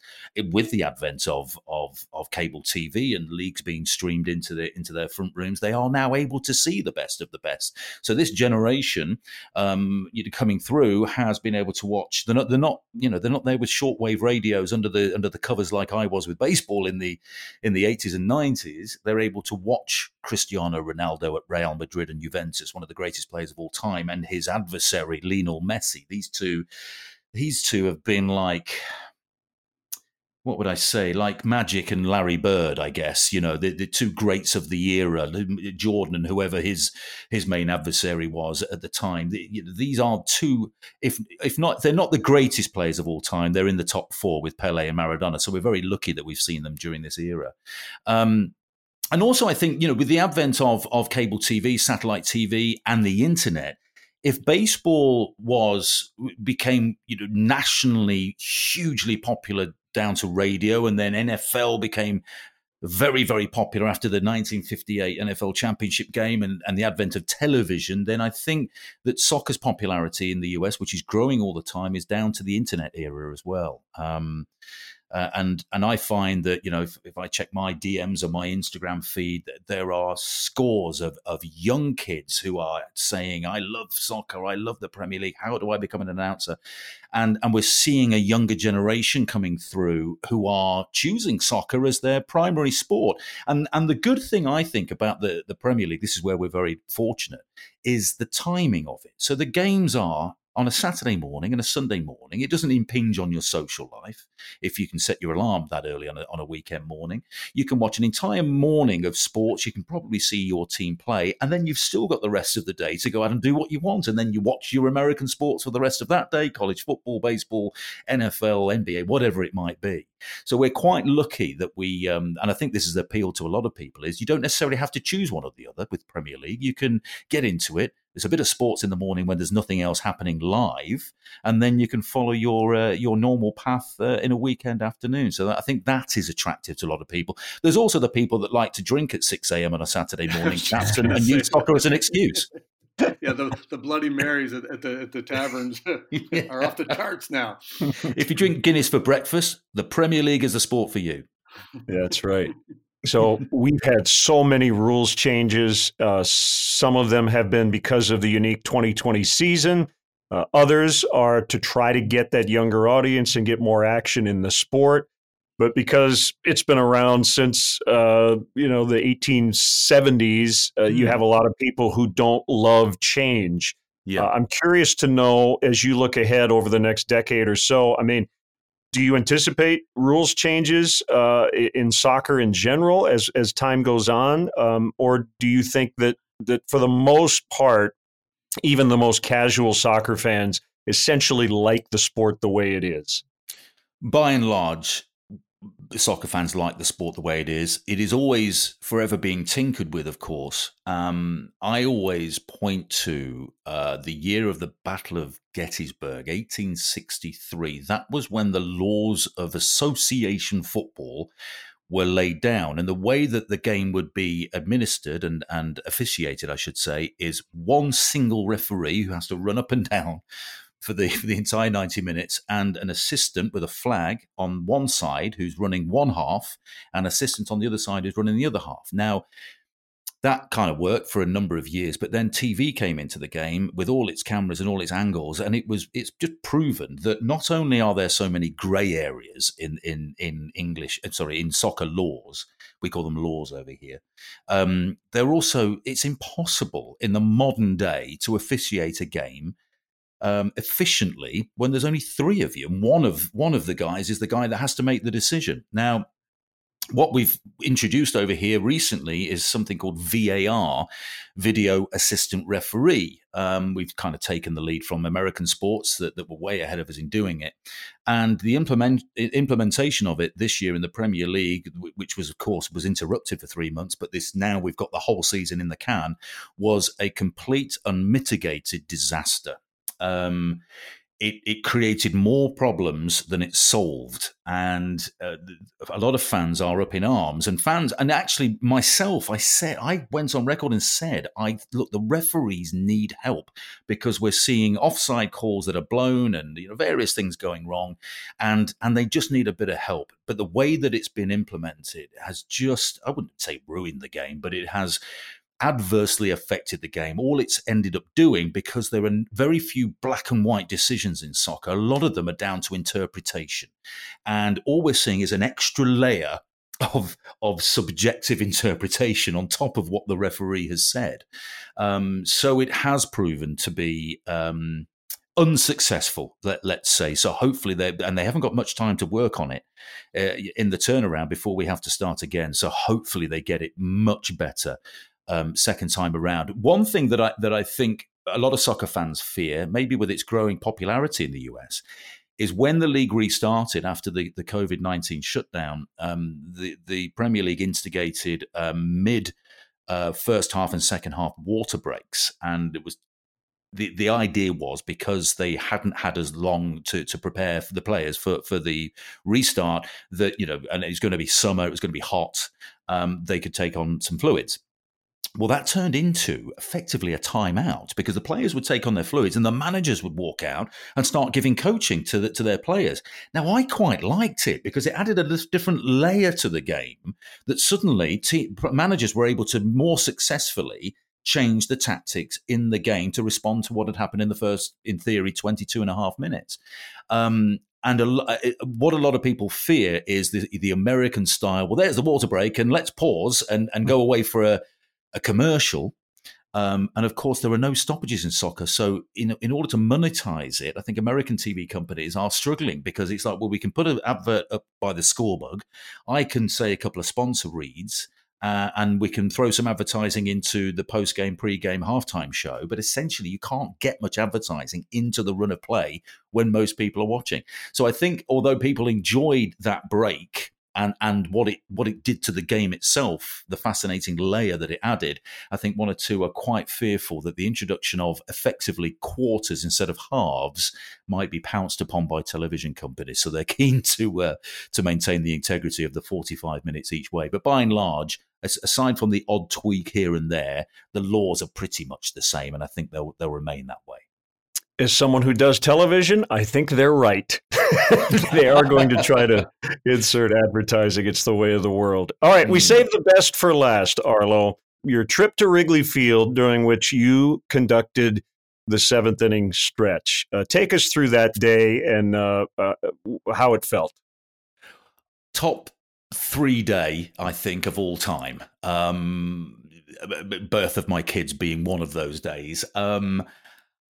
with the advent of, of of cable TV and leagues being streamed into the into their front rooms, they are now able to see the best of the best. So this generation um, coming through has been able to watch. They're not, they're not, you know, they're not there with shortwave radios under the under the covers like I was with baseball in the in the eighties and nineties. They're able to watch Cristiano Ronaldo at Real Madrid and Juventus, one of the greatest players of all time, and his adversary Lionel Messi. These two, these two have been like what would I say, like Magic and Larry Bird, I guess, you know, the, the two greats of the era, Jordan and whoever his his main adversary was at the time. These are two, if if not, they're not the greatest players of all time. They're in the top four with Pele and Maradona. So we're very lucky that we've seen them during this era. Um, and also, I think you know, with the advent of of cable TV, satellite TV, and the internet, if baseball was became you know nationally hugely popular down to radio, and then NFL became very, very popular after the 1958 NFL championship game and, and the advent of television, then I think that soccer's popularity in the US, which is growing all the time, is down to the internet era as well. Um, uh, and and I find that you know if, if I check my DMs or my Instagram feed, there are scores of of young kids who are saying, "I love soccer, I love the Premier League. How do I become an announcer?" And and we're seeing a younger generation coming through who are choosing soccer as their primary sport. And and the good thing I think about the the Premier League, this is where we're very fortunate, is the timing of it. So the games are on a Saturday morning and a Sunday morning. It doesn't impinge on your social life if you can set your alarm that early on a, on a weekend morning. You can watch an entire morning of sports. You can probably see your team play, and then you've still got the rest of the day to go out and do what you want. And then you watch your American sports for the rest of that day college football, baseball, NFL, NBA, whatever it might be. So we're quite lucky that we, um, and I think this is the appeal to a lot of people, is you don't necessarily have to choose one or the other with Premier League. You can get into it there's a bit of sports in the morning when there's nothing else happening live, and then you can follow your uh, your normal path uh, in a weekend afternoon. So that, I think that is attractive to a lot of people. There's also the people that like to drink at six a.m. on a Saturday morning, and, and use soccer as an excuse. yeah, the, the Bloody Marys at, at the at the taverns yeah. are off the charts now. if you drink Guinness for breakfast, the Premier League is the sport for you. Yeah, that's right. So we've had so many rules changes. Uh, some of them have been because of the unique 2020 season. Uh, others are to try to get that younger audience and get more action in the sport. But because it's been around since uh, you know the 1870s, uh, you have a lot of people who don't love change. Yeah, uh, I'm curious to know as you look ahead over the next decade or so. I mean, do you anticipate rules changes uh, in soccer in general as as time goes on, um, or do you think that that for the most part, even the most casual soccer fans essentially like the sport the way it is? By and large, soccer fans like the sport the way it is. It is always forever being tinkered with, of course. Um, I always point to uh, the year of the Battle of Gettysburg, 1863. That was when the laws of association football were laid down. And the way that the game would be administered and, and officiated, I should say, is one single referee who has to run up and down for the for the entire 90 minutes and an assistant with a flag on one side who's running one half and assistant on the other side who's running the other half. Now that kind of worked for a number of years but then tv came into the game with all its cameras and all its angles and it was it's just proven that not only are there so many gray areas in in in english uh, sorry in soccer laws we call them laws over here um, they're also it's impossible in the modern day to officiate a game um, efficiently when there's only three of you, and one of one of the guys is the guy that has to make the decision. Now, what we've introduced over here recently is something called VAR, Video Assistant Referee. Um, we've kind of taken the lead from American sports that, that, were way ahead of us in doing it. And the implement, implementation of it this year in the Premier League, which was, of course, was interrupted for three months, but this now we've got the whole season in the can, was a complete unmitigated disaster. Um, it, it created more problems than it solved. And uh, a lot of fans are up in arms. And fans, and actually myself, I said, I went on record and said, I look, the referees need help because we're seeing offside calls that are blown and you know various things going wrong, and and they just need a bit of help. But the way that it's been implemented has just, I wouldn't say ruined the game, but it has adversely affected the game. All it's ended up doing, because there are very few black and white decisions in soccer, a lot of them are down to interpretation. And all we're seeing is an extra layer of of subjective interpretation on top of what the referee has said. Um, so it has proven to be um, unsuccessful. Let, us say so. Hopefully they and they haven't got much time to work on it uh, in the turnaround before we have to start again. So hopefully they get it much better um, second time around. One thing that I that I think a lot of soccer fans fear, maybe with its growing popularity in the US, is when the league restarted after the, the COVID nineteen shutdown. Um, the the Premier League instigated um, mid uh, first half and second half water breaks, and it was. The, the idea was because they hadn't had as long to, to prepare for the players for, for the restart that you know and it was going to be summer it was going to be hot um, they could take on some fluids well, that turned into effectively a timeout because the players would take on their fluids and the managers would walk out and start giving coaching to, the, to their players. Now, I quite liked it because it added a different layer to the game that suddenly te- managers were able to more successfully change the tactics in the game to respond to what had happened in the first, in theory, 22 and a half minutes. Um, and a, uh, what a lot of people fear is the, the American style. Well, there's the water break, and let's pause and, and go away for a, a commercial. Um, and of course, there are no stoppages in soccer. So, in, in order to monetize it, I think American TV companies are struggling because it's like, well, we can put an advert up by the scorebug. I can say a couple of sponsor reads, uh, and we can throw some advertising into the post game, pre game, halftime show. But essentially, you can't get much advertising into the run of play when most people are watching. So, I think although people enjoyed that break, and and what it what it did to the game itself, the fascinating layer that it added. I think one or two are quite fearful that the introduction of effectively quarters instead of halves might be pounced upon by television companies. So they're keen to uh, to maintain the integrity of the 45 minutes each way. But by and large, aside from the odd tweak here and there, the laws are pretty much the same, and I think they'll they'll remain that way as someone who does television, I think they're right. they are going to try to insert advertising. It's the way of the world. All right, we hmm. saved the best for last, Arlo. Your trip to Wrigley Field, during which you conducted the seventh inning stretch. Uh, take us through that day and uh, uh, how it felt. Top three day, I think, of all time. Um, birth of my kids being one of those days. Um,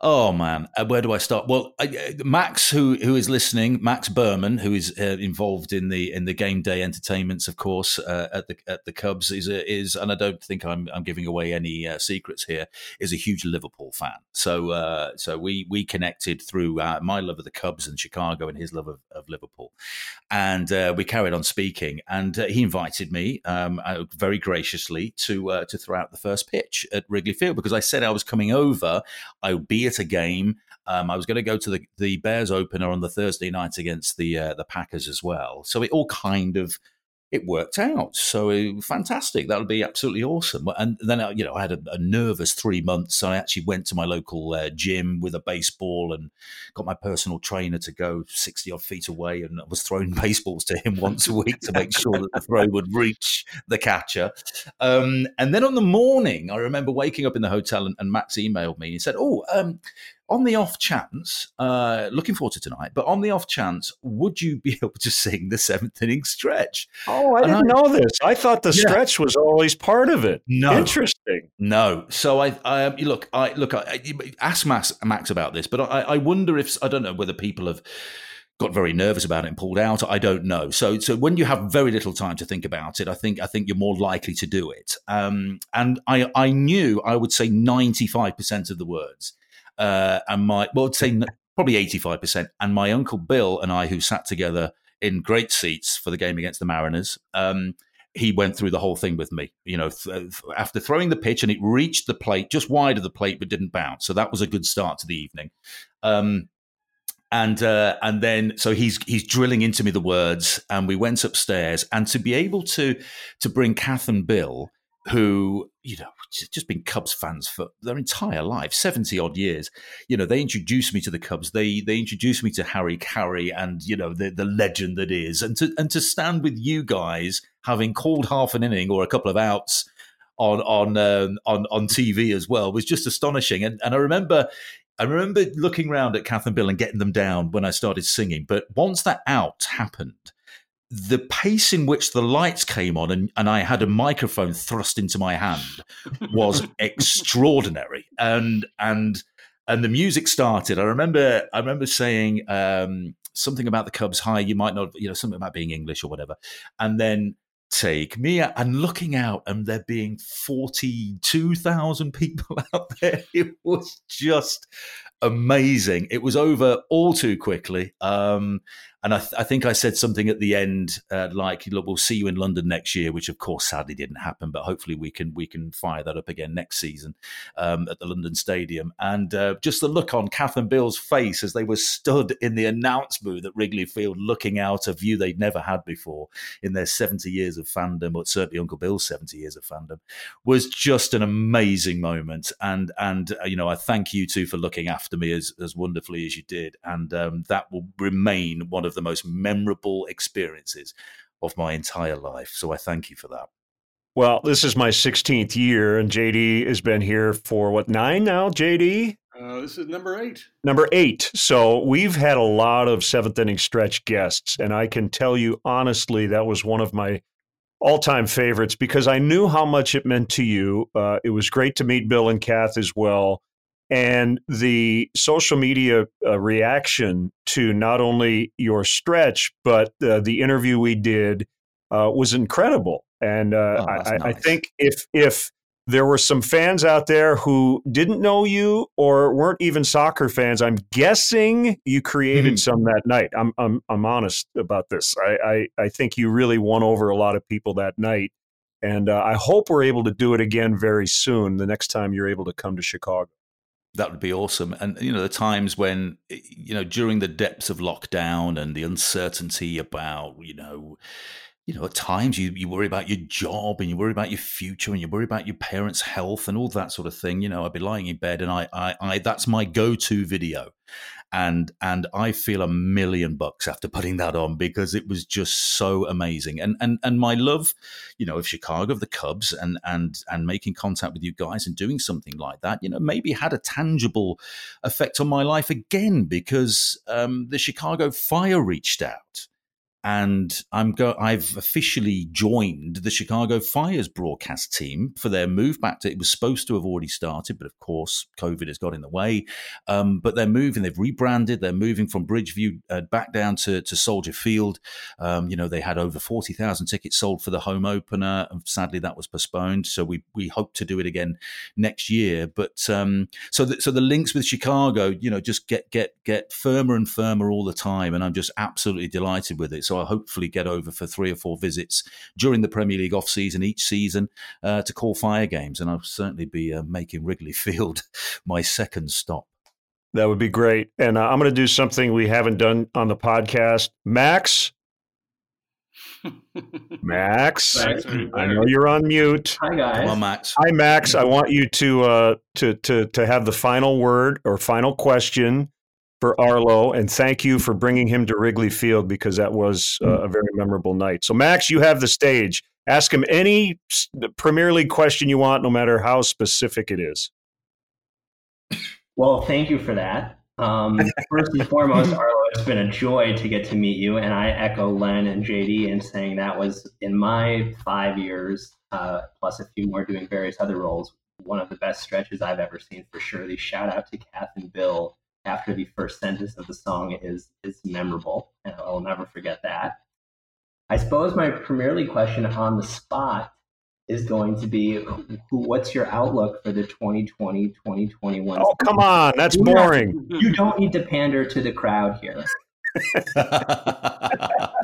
Oh man, uh, where do I start? Well, uh, Max, who who is listening, Max Berman, who is uh, involved in the in the game day entertainments, of course, uh, at the at the Cubs, is a, is, and I don't think I'm I'm giving away any uh, secrets here. Is a huge Liverpool fan, so uh, so we we connected through my love of the Cubs and Chicago and his love of, of Liverpool, and we carried on speaking, and he invited me um, very graciously to to throw out the first pitch at Wrigley Field because I said I was coming over. I would be game. Um, I was going to go to the, the Bears opener on the Thursday night against the uh, the Packers as well. So it all kind of it worked out. So uh, fantastic. That would be absolutely awesome. And then, uh, you know, I had a, a nervous three months. So I actually went to my local uh, gym with a baseball and got my personal trainer to go 60 odd feet away. And I was throwing baseballs to him once a week to make sure that the throw would reach the catcher. Um, and then on the morning, I remember waking up in the hotel and, and Max emailed me. He said, Oh, um, on the off chance, uh, looking forward to tonight, but on the off chance, would you be able to sing the seventh inning stretch? Oh, I and didn't I, know this. I thought the yeah. stretch was always part of it. No, interesting. No, so I, I look, I look, I, ask Max, Max about this, but I, I wonder if I don't know whether people have got very nervous about it and pulled out. I don't know. So, so when you have very little time to think about it, I think I think you're more likely to do it. Um, and I, I knew I would say ninety five percent of the words uh, and my well, I'd say probably eighty five percent. And my uncle Bill and I, who sat together in great seats for the game against the Mariners. Um, he went through the whole thing with me. You know, th- after throwing the pitch and it reached the plate just wide of the plate but didn't bounce, so that was a good start to the evening. Um, and uh, and then so he's he's drilling into me the words, and we went upstairs, and to be able to to bring Kath and Bill, who you know just been Cubs fans for their entire life, seventy odd years. You know, they introduced me to the Cubs. They they introduced me to Harry Caray and you know the the legend that is, and to and to stand with you guys having called half an inning or a couple of outs on on um, on on TV as well was just astonishing. And and I remember I remember looking around at Kath and Bill and getting them down when I started singing. But once that out happened, the pace in which the lights came on and, and I had a microphone thrust into my hand was extraordinary. And and and the music started. I remember I remember saying um, something about the Cubs high. You might not, you know, something about being English or whatever. And then take me and looking out and there being 42,000 people out there. It was just amazing. It was over all too quickly. Um, and I, th- I, think I said something at the end, uh, like, "Look, we'll see you in London next year," which, of course, sadly didn't happen. But hopefully, we can we can fire that up again next season um, at the London Stadium. And uh, just the look on Kath and Bill's face as they were stood in the announce booth at Wrigley Field, looking out a view they'd never had before in their seventy years of fandom, or certainly Uncle Bill's seventy years of fandom, was just an amazing moment. And and uh, you know, I thank you two for looking after me as as wonderfully as you did, and um, that will remain one of of the most memorable experiences of my entire life. So I thank you for that. Well, this is my 16th year, and JD has been here for what, nine now, JD? Uh, this is number eight. Number eight. So we've had a lot of seventh inning stretch guests, and I can tell you honestly, that was one of my all time favorites because I knew how much it meant to you. Uh, it was great to meet Bill and Kath as well and the social media uh, reaction to not only your stretch but uh, the interview we did uh, was incredible. And uh, oh, I, nice. I, think if if there were some fans out there who didn't know you or weren't even soccer fans i'm guessing you created mm-hmm. some that night. I'm, I'm i'm honest about this. I, I i think you really won over a lot of people that night. And uh, i hope we're able to do it again very soon the next time you're able to come to chicago that would be awesome. And you know, the times when eh, you know during the depths of lockdown and the uncertainty about you know you know, at times you, you worry about your job and you worry about your future and you worry about your parents' health and all that sort of thing. You know, I'd be lying in bed and I, I, I that's my go-to video. And and I feel a million bucks after putting that on because it was just so amazing. And and and my love, you know, of Chicago, of the Cubs, and and and making contact with you guys and doing something like that, you know, maybe had a tangible effect on my life again because um, the Chicago Fire reached out and I'm go- I've officially joined the Chicago Fire's broadcast team for their move back to. It was supposed to have already started, but of course, COVID has got in the way. Um, but they're moving. They've rebranded. They're moving from Bridgeview uh, back down to, to Soldier Field. Um, you know, they had over forty thousand tickets sold for the home opener, and sadly, that was postponed. So we we hope to do it again next year. But um, so the, so the links with Chicago, you know, just get get get firmer and firmer all the time, and I'm just absolutely delighted with it. So so I'll hopefully get over for three or four visits during the Premier League off season each season uh, to call fire games, and I'll certainly be uh, making Wrigley Field my second stop. That would be great. And uh, I'm going to do something we haven't done on the podcast. Max, Max, Max I know you're on mute. Hi guys. Come on, Max. Hi Max. I want you to uh, to to to have the final word or final question for Arlo, and thank you for bringing him to Wrigley Field because that was uh, a very memorable night. So, Max, you have the stage. Ask him any Premier League question you want, no matter how specific it is. Well, thank you for that. Um, first and foremost, Arlo, it's been a joy to get to meet you, and I echo Len and JD in saying that was in my five years, uh, plus a few more doing various other roles, one of the best stretches I've ever seen for sure. The shout out to Kath and Bill after the first sentence of the song is is memorable, and I'll never forget that. I suppose my Premier League question on the spot is going to be who, what's your outlook for the 2020-2021 Oh, come on, that's you boring. Have, you don't need to pander to the crowd here.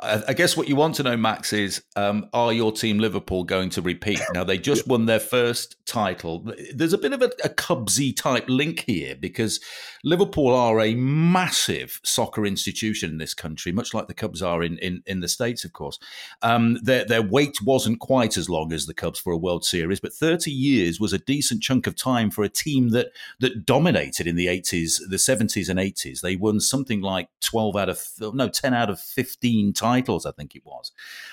I guess what you want to know, Max, is um, are your team Liverpool going to repeat? Now they just won their first title. There's a bit of a, a Cubsy type link here because Liverpool are a massive soccer institution in this country, much like the Cubs are in in, in the states, of course. Um, their their wait wasn't quite as long as the Cubs for a World Series, but 30 years was a decent chunk of time for a team that that dominated in the 80s, the 70s, and 80s. They won something like 12 out of no 10 out of 15 titles, I think it was.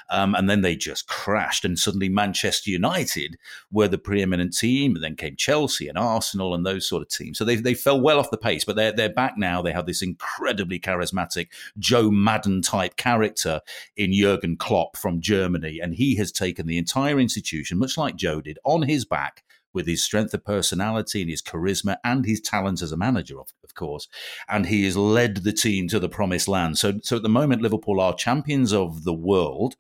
Um, and then they just crashed, and suddenly Manchester United were the preeminent team. And then came Chelsea and Arsenal and those sort of teams. So they, they fell well off the pace, but they're, they're back now. They have this incredibly charismatic Joe Maddon type character in Jurgen Klopp from Germany. And he has taken the entire institution, much like Joe did, on his back with his strength of personality and his charisma and his talent as a manager, of, of course. And he has led the team to the promised land. So, so at the moment, Liverpool are champions of the world,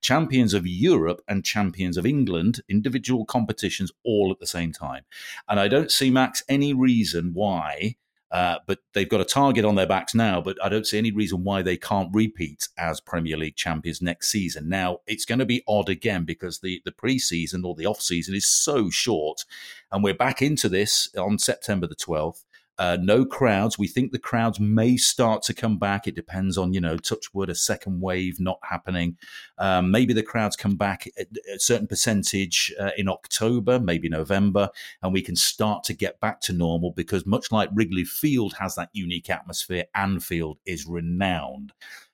champions of Europe, and champions of England, individual competitions all at the same time. And I don't see, Max, any reason why uh, but they've got a target on their backs now, but I don't see any reason why they can't repeat as Premier League champions next season. Now, it's going to be odd again because the, the pre-season or the off-season is so short, and we're back into this on September the 12th. Uh, no crowds. We think the crowds may start to come back. It depends on, you know, touch wood, a second wave not happening. Um, maybe the crowds come back at a certain percentage uh, in October, maybe November, and we can start to get back to normal because much like Wrigley Field has that unique atmosphere, Anfield is renowned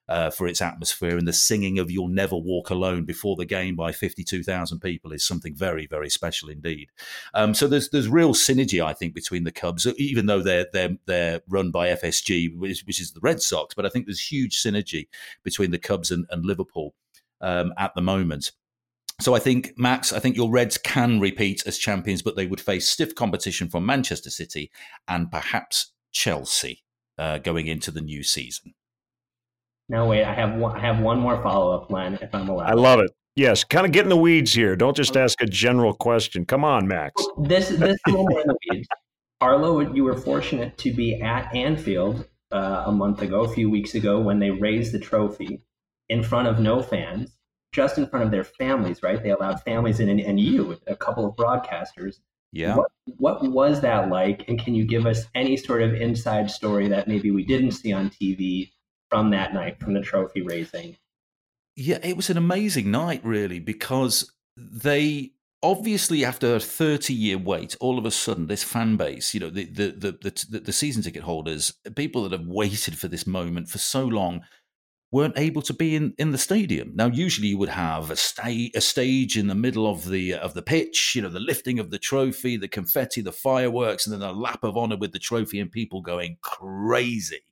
uh, for its atmosphere. And the singing of You'll Never Walk Alone before the game by 52,000 people is something very, very special indeed. Um, so there's there's real synergy, I think, between the Cubs, even though they're, they're, they're run by FSG, which, which is the Red Sox. But I think there's huge synergy between the Cubs and, and Liverpool um, at the moment. So I think, Max, I think your Reds can repeat as champions, but they would face stiff competition from Manchester City and perhaps Chelsea uh, going into the new season. No, wait. I have one. I have one more follow up, Len, if I'm allowed. I love it. Yes, kind of get in the weeds here. Don't just ask a general question. Come on, Max. This this is a little more in the weeds. Arlo, you were fortunate to be at Anfield uh, a month ago, a few weeks ago, when they raised the trophy in front of no fans, just in front of their families. Right? They allowed families in, and, and you, a couple of broadcasters. Yeah. What, what was that like? And can you give us any sort of inside story that maybe we didn't see on TV from that night, from the trophy raising. Yeah, it was an amazing night, really, because they obviously after a 30 year wait all of a sudden this fan base you know the, the the the, the season ticket holders people that have waited for this moment for so long weren't able to be in, in the stadium. Now, usually you would have a, sta- a stage in the middle of the of the pitch, you know, the lifting of the trophy, the confetti, the fireworks, and then a lap of honor with the trophy, and people going crazy.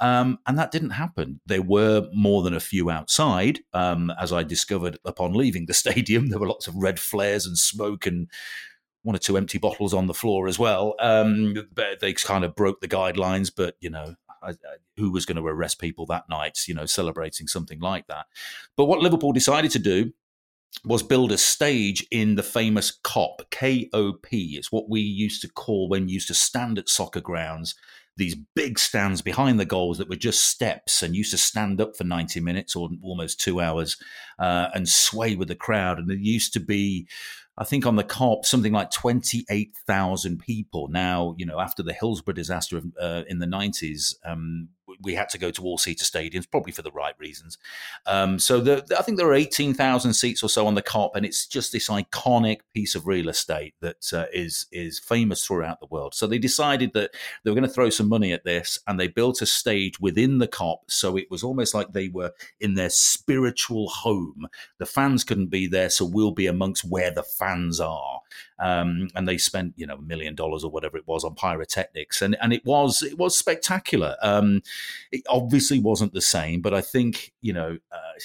Um, and that didn't happen. There were more than a few outside, um, as I discovered upon leaving the stadium. There were lots of red flares and smoke and one or two empty bottles on the floor as well. Um, they kind of broke the guidelines, but you know, I, I, who was going to arrest people that night? You know, celebrating something like that. But what Liverpool decided to do was build a stage in the famous KOP, K O P. It's what we used to call when we used to stand at soccer grounds these big stands behind the goals that were just steps and used to stand up for 90 minutes or almost two hours uh, and sway with the crowd. And there used to be, I think, on the Kop, something like 28,000 people. Now, you know, after the Hillsborough disaster uh, in the 90s, um, we had to go to all seater stadiums, probably for the right reasons. Um, so the, I think there are 18,000 seats or so on the Kop, and it's just this iconic piece of real estate that uh, is is famous throughout the world. So they decided that they were going to throw some money at this, and they built a stage within the Kop, So it was almost like they were in their spiritual home. The fans couldn't be there, so we'll be amongst where the fans are. Um, and they spent you know a million dollars or whatever it was on pyrotechnics, and and it was it was spectacular. Um, it obviously wasn't the same, but I think you know. Uh,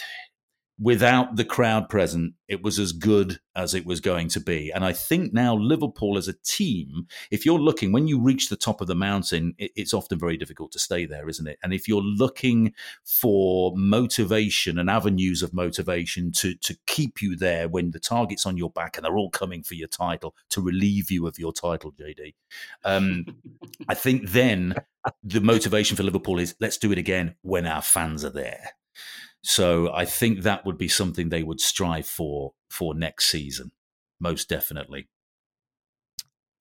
without the crowd present, it was as good as it was going to be. And I think now Liverpool as a team, if you're looking, when you reach the top of the mountain, it's often very difficult to stay there, isn't it? And if you're looking for motivation and avenues of motivation to, to keep you there when the target's on your back and they're all coming for your title, to relieve you of your title, JD, um, I think then the motivation for Liverpool is let's do it again when our fans are there. So I think that would be something they would strive for for next season, most definitely.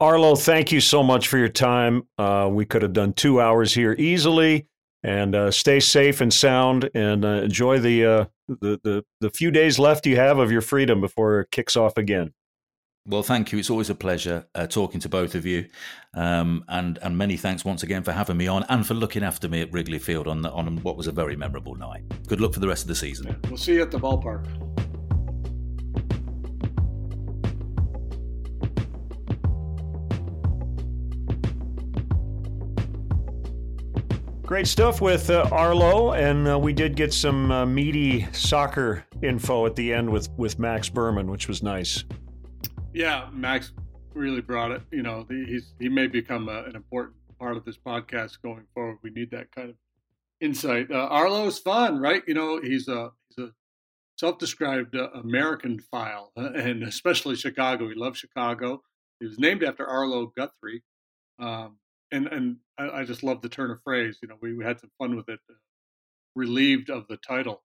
Arlo, thank you so much for your time. Uh, we could have done two hours here easily. And uh, stay safe and sound, and uh, enjoy the, uh, the the the few days left you have of your freedom before it kicks off again. Well, thank you. It's always a pleasure uh, talking to both of you, um, and and many thanks once again for having me on and for looking after me at Wrigley Field on the, on what was a very memorable night. Good luck for the rest of the season. Yeah, we'll see you at the ballpark. Great stuff with uh, Arlo, and uh, we did get some uh, meaty soccer info at the end with with Max Berman, which was nice. Yeah, Max really brought it. You know, he's he may become a, an important part of this podcast going forward. We need that kind of insight. Uh, Arlo is fun, right? You know, he's a he's a self-described uh, American file, uh, and especially Chicago. He loves Chicago. He was named after Arlo Guthrie, um, and and I, I, just love the turn of phrase. You know, we, we had some fun with it. Uh, relieved of the title.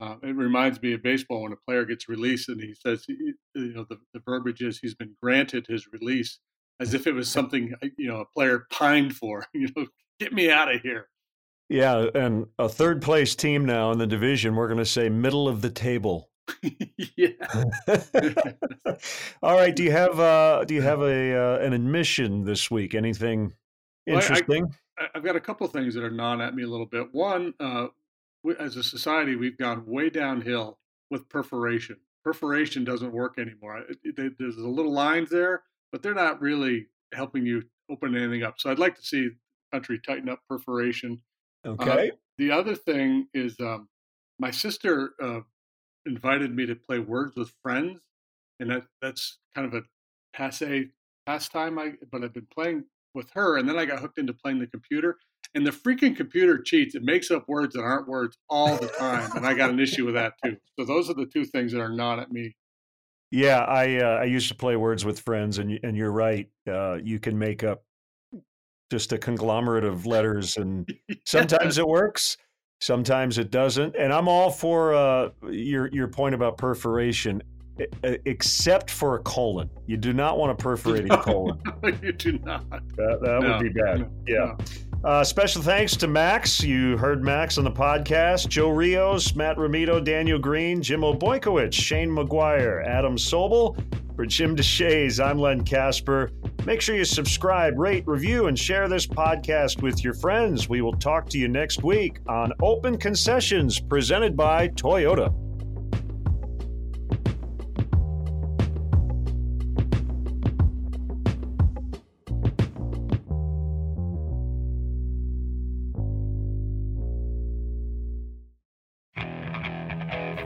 Uh, it reminds me of baseball when a player gets released and he says, you know, the, the verbiage is he's been granted his release as if it was something, uh, you know, a player pined for, you know, get me out of here. Yeah. And a third place team now in the division, we're going to say middle of the table. yeah. All right. Do you have, uh, do you have a, uh, an admission this week? Anything interesting? Well, I, have got a couple of things that are gnawing at me a little bit. One, uh, as a society, we've gone way downhill with perforation. Perforation doesn't work anymore. There's a little lines there, but they're not really helping you open anything up. So I'd like to see the country tighten up perforation. Uh, okay. Uh, the other thing is um, my sister uh, invited me to play Words with Friends, and that that's kind of a passe pastime. I but I've been playing with her, and then I got hooked into playing the computer. And the freaking computer cheats; it makes up words that aren't words all the time, and I got an issue with that too. So those are the two things that are not at me. Yeah, I uh, I used to play words with friends, and and you're right. Uh, you can make up just a conglomerate of letters, and sometimes it works, sometimes it doesn't. And I'm all for uh, your your point about perforation except for a colon. You do not want to perforate a perforating colon. you do not. That, that no, would be bad. No, yeah. No. Uh, special thanks to Max. You heard Max on the podcast. Joe Rios, Matt Ramito, Daniel Green, Jim Obojkowicz, Shane McGuire, Adam Sobel. For Jim Deshaies, I'm Len Kasper. Make sure you subscribe, rate, review, and share this podcast with your friends. We will talk to you next week on Open Concessions presented by Toyota.